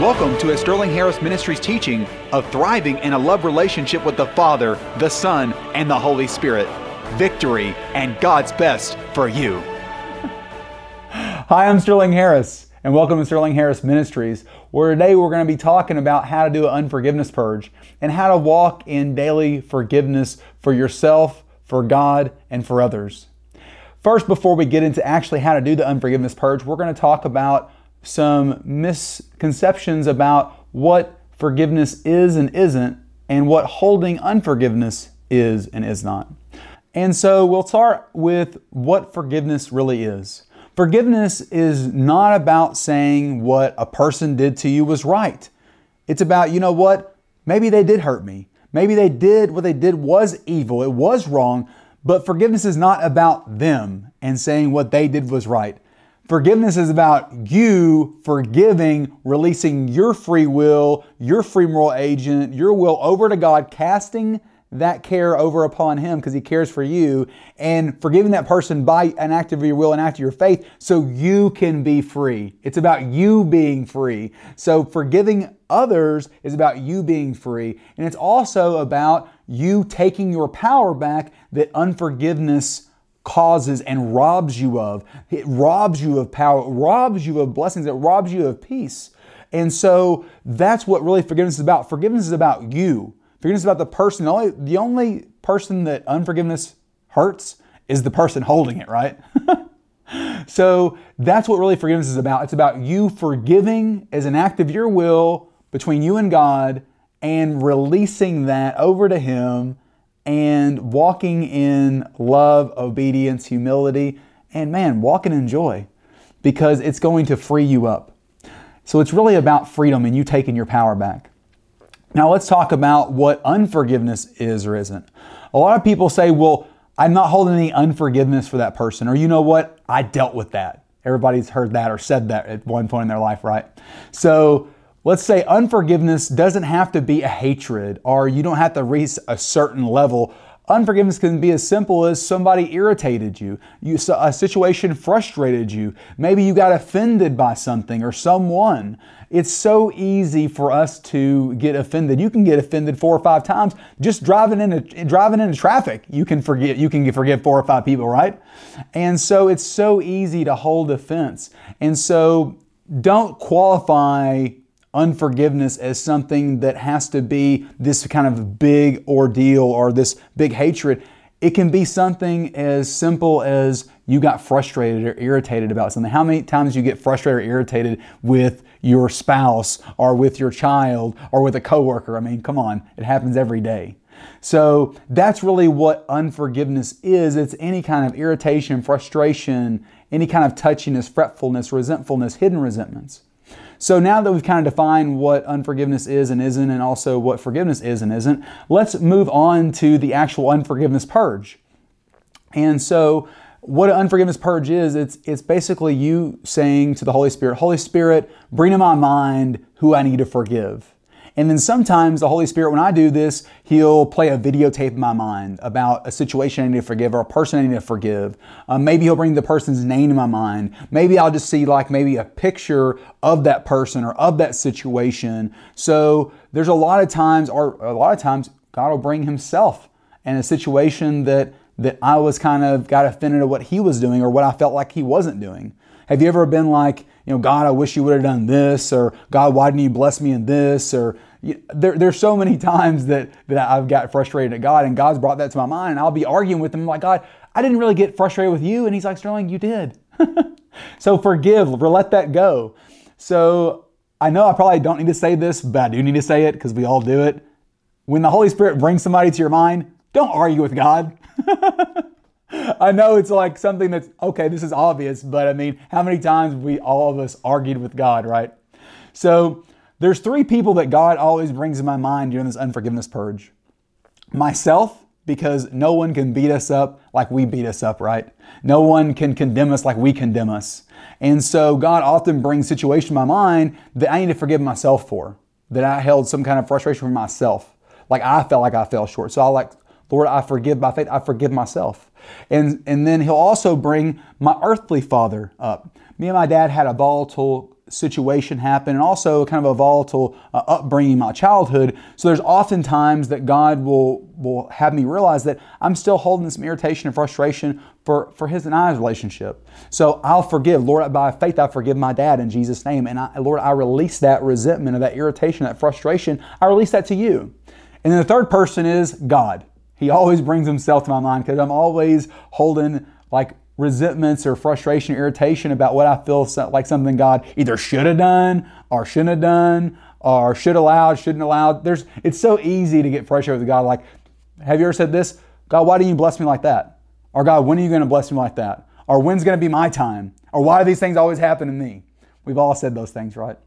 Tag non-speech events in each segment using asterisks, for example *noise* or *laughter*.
Welcome to a Sterling Harris Ministries teaching of thriving in a love relationship with the Father, the Son, and the Holy Spirit. Victory and God's best for you. Hi, I'm Sterling Harris, and welcome to Sterling Harris Ministries, where today we're going to be talking about how to do an unforgiveness purge and how to walk in daily forgiveness for yourself, for God, and for others. First, before we get into actually how to do the unforgiveness purge, we're going to talk about some misconceptions about what forgiveness is and isn't, and what holding unforgiveness is and is not. And so we'll start with what forgiveness really is. Forgiveness is not about saying what a person did to you was right. It's about, you know what? Maybe they did hurt me. Maybe they did, what they did was evil. It was wrong. But forgiveness is not about them and saying what they did was right. Forgiveness is about you forgiving, releasing your free will, your free moral agent, your will over to God, casting that care over upon Him because He cares for you, and forgiving that person by an act of your will and act of your faith so you can be free. It's about you being free. So forgiving others is about you being free. And it's also about you taking your power back that unforgiveness causes and robs you of. It robs you of power, robs you of blessings, it robs you of peace. And so that's what really forgiveness is about. Forgiveness is about you. Forgiveness is about the person. The only, the only person that unforgiveness hurts is the person holding it, right? *laughs* so that's what really forgiveness is about. It's about you forgiving as an act of your will between you and God and releasing that over to Him and walking in love, obedience, humility, and man, walking in joy because it's going to free you up. So it's really about freedom and you taking your power back. Now let's talk about what unforgiveness is or isn't. A lot of people say, well, I'm not holding any unforgiveness for that person, or you know what? I dealt with that. Everybody's heard that or said that at one point in their life, right? So Let's say unforgiveness doesn't have to be a hatred or you don't have to reach a certain level. Unforgiveness can be as simple as somebody irritated you, you a situation frustrated you, maybe you got offended by something or someone. It's so easy for us to get offended. You can get offended four or five times just driving into driving into traffic. You can forget you can forgive four or five people, right? And so it's so easy to hold offense. And so don't qualify unforgiveness as something that has to be this kind of big ordeal or this big hatred. It can be something as simple as you got frustrated or irritated about something. How many times you get frustrated or irritated with your spouse or with your child or with a coworker? I mean, come on, it happens every day. So that's really what unforgiveness is. It's any kind of irritation, frustration, any kind of touchiness, fretfulness, resentfulness, hidden resentments. So now that we've kind of defined what unforgiveness is and isn't, and also what forgiveness is and isn't, let's move on to the actual unforgiveness purge. And so, what an unforgiveness purge is, it's, it's basically you saying to the Holy Spirit, Holy Spirit, bring to my mind who I need to forgive. And then sometimes the Holy Spirit, when I do this, He'll play a videotape in my mind about a situation I need to forgive or a person I need to forgive. Um, maybe He'll bring the person's name to my mind. Maybe I'll just see like maybe a picture of that person or of that situation. So there's a lot of times, or a lot of times, God will bring Himself in a situation that that I was kind of got offended at what He was doing or what I felt like He wasn't doing. Have you ever been like, you know, God, I wish you would have done this, or God, why didn't you bless me in this, or there, there's so many *laughs* times that, that I've got frustrated at God and God's brought that to my mind and I'll be arguing with him like, God, I didn't really get frustrated with you. And he's like, Sterling, you did. *laughs* so forgive, let that go. So I know I probably don't need to say this, but I do need to say it because we all do it. When the Holy Spirit brings somebody to your mind, don't argue with God. *laughs* I know it's like something that's okay, this is obvious, but I mean, how many times we all of us argued with God, right? So there's three people that God always brings in my mind during this unforgiveness purge. Myself, because no one can beat us up like we beat us up, right? No one can condemn us like we condemn us. And so God often brings situations in my mind that I need to forgive myself for, that I held some kind of frustration for myself. Like I felt like I fell short. So I like, Lord, I forgive by faith, I forgive myself. And, and then he'll also bring my earthly father up. Me and my dad had a volatile situation happen and also kind of a volatile uh, upbringing in my childhood. So there's often times that God will will have me realize that I'm still holding some irritation and frustration for, for his and I's relationship. So I'll forgive. Lord, by faith, I forgive my dad in Jesus' name. And I, Lord, I release that resentment of that irritation, that frustration. I release that to you. And then the third person is God. He always brings himself to my mind because I'm always holding like resentments or frustration or irritation about what I feel like something God either should have done or shouldn't have done or should allowed, shouldn't allowed. There's it's so easy to get frustrated with God. Like, have you ever said this? God, why do you bless me like that? Or God, when are you going to bless me like that? Or when's going to be my time? Or why do these things always happen to me? We've all said those things, right?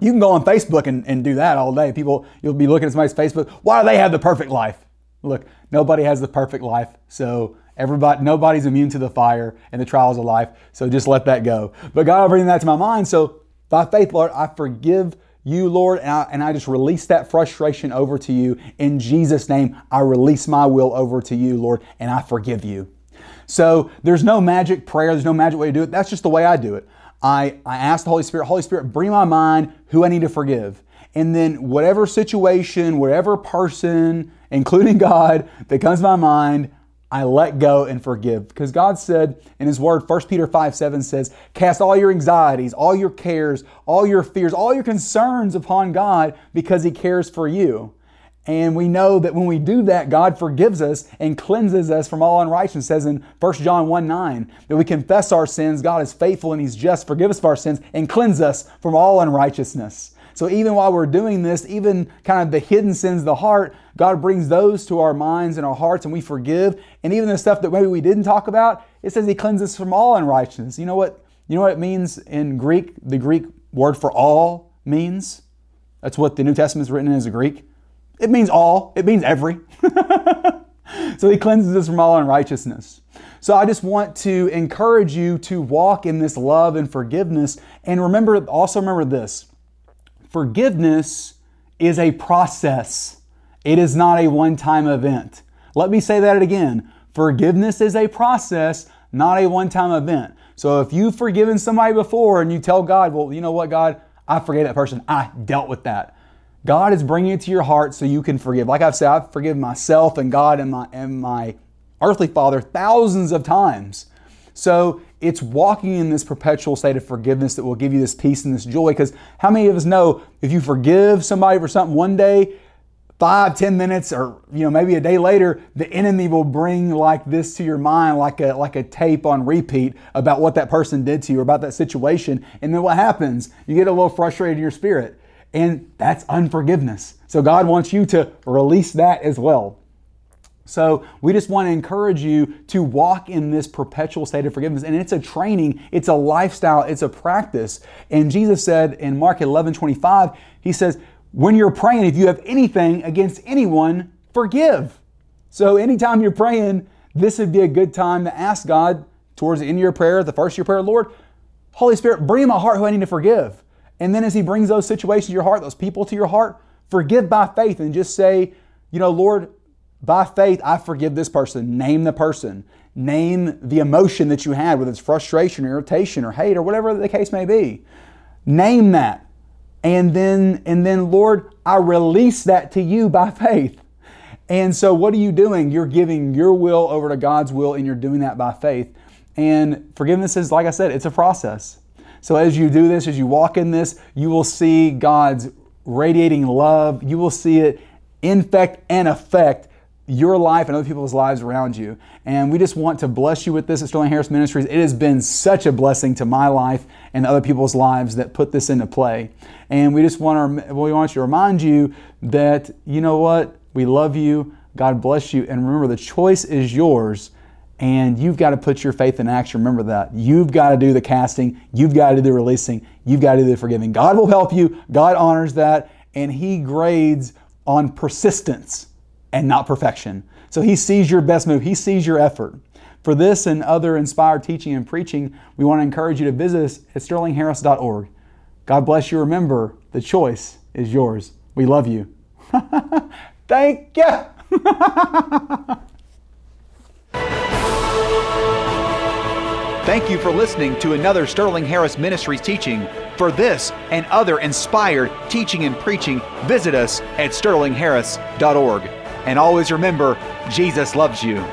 You can go on Facebook and, and do that all day. People, you'll be looking at somebody's Facebook. Why do they have the perfect life? Look, nobody has the perfect life. So Everybody, nobody's immune to the fire and the trials of life. So just let that go. But God will bring that to my mind. So by faith, Lord, I forgive you, Lord, and I, and I just release that frustration over to you. In Jesus' name, I release my will over to you, Lord, and I forgive you. So there's no magic prayer, there's no magic way to do it. That's just the way I do it. I, I ask the Holy Spirit, Holy Spirit, bring my mind who I need to forgive. And then whatever situation, whatever person, including *laughs* God, that comes to my mind, I let go and forgive. Because God said in His Word, 1 Peter 5 7 says, Cast all your anxieties, all your cares, all your fears, all your concerns upon God because He cares for you. And we know that when we do that, God forgives us and cleanses us from all unrighteousness. It says in 1 John 1 9 that we confess our sins, God is faithful and He's just, forgive us for our sins, and cleanse us from all unrighteousness. So even while we're doing this, even kind of the hidden sins of the heart, God brings those to our minds and our hearts and we forgive. And even the stuff that maybe we didn't talk about, it says He cleanses from all unrighteousness. You know what? You know what it means in Greek? The Greek word for all means? That's what the New Testament is written in as a Greek. It means all, it means every. *laughs* so he cleanses us from all unrighteousness. So I just want to encourage you to walk in this love and forgiveness. And remember, also remember this Forgiveness is a process, it is not a one time event. Let me say that again. Forgiveness is a process, not a one time event. So if you've forgiven somebody before and you tell God, well, you know what, God, I forgave that person, I dealt with that. God is bringing it to your heart so you can forgive. Like I've said, I've forgiven myself and God and my, and my earthly father thousands of times. So it's walking in this perpetual state of forgiveness that will give you this peace and this joy. Because how many of us know if you forgive somebody for something one day, five, ten minutes, or you know maybe a day later, the enemy will bring like this to your mind, like a like a tape on repeat about what that person did to you or about that situation. And then what happens? You get a little frustrated in your spirit, and that's unforgiveness. So God wants you to release that as well. So we just want to encourage you to walk in this perpetual state of forgiveness. And it's a training, it's a lifestyle, it's a practice. And Jesus said in Mark 11 25, He says, When you're praying, if you have anything against anyone, forgive. So anytime you're praying, this would be a good time to ask God towards the end of your prayer, the first of your prayer, Lord, Holy Spirit, bring in my heart who I need to forgive. And then as He brings those situations to your heart, those people to your heart, forgive by faith and just say, you know, Lord, by faith, I forgive this person. Name the person. Name the emotion that you had, whether it's frustration or irritation or hate or whatever the case may be. Name that. And then, and then, Lord, I release that to you by faith. And so, what are you doing? You're giving your will over to God's will, and you're doing that by faith. And forgiveness is, like I said, it's a process. So, as you do this, as you walk in this, you will see God's radiating love. You will see it infect and affect your life and other people's lives around you. And we just want to bless you with this at Sterling Harris Ministries. It has been such a blessing to my life and other people's lives that put this into play. And we just want to we want to remind you that you know what? We love you. God bless you. And remember the choice is yours. And you've got to put your faith in action. Remember that. You've got to do the casting. You've got to do the releasing. You've got to do the forgiving. God will help you. God honors that. And He grades on persistence and not perfection. So he sees your best move, he sees your effort. For this and other inspired teaching and preaching, we want to encourage you to visit us at sterlingharris.org. God bless you. Remember, the choice is yours. We love you. *laughs* Thank you. *laughs* Thank you for listening to another Sterling Harris Ministries teaching. For this and other inspired teaching and preaching, visit us at sterlingharris.org. And always remember, Jesus loves you.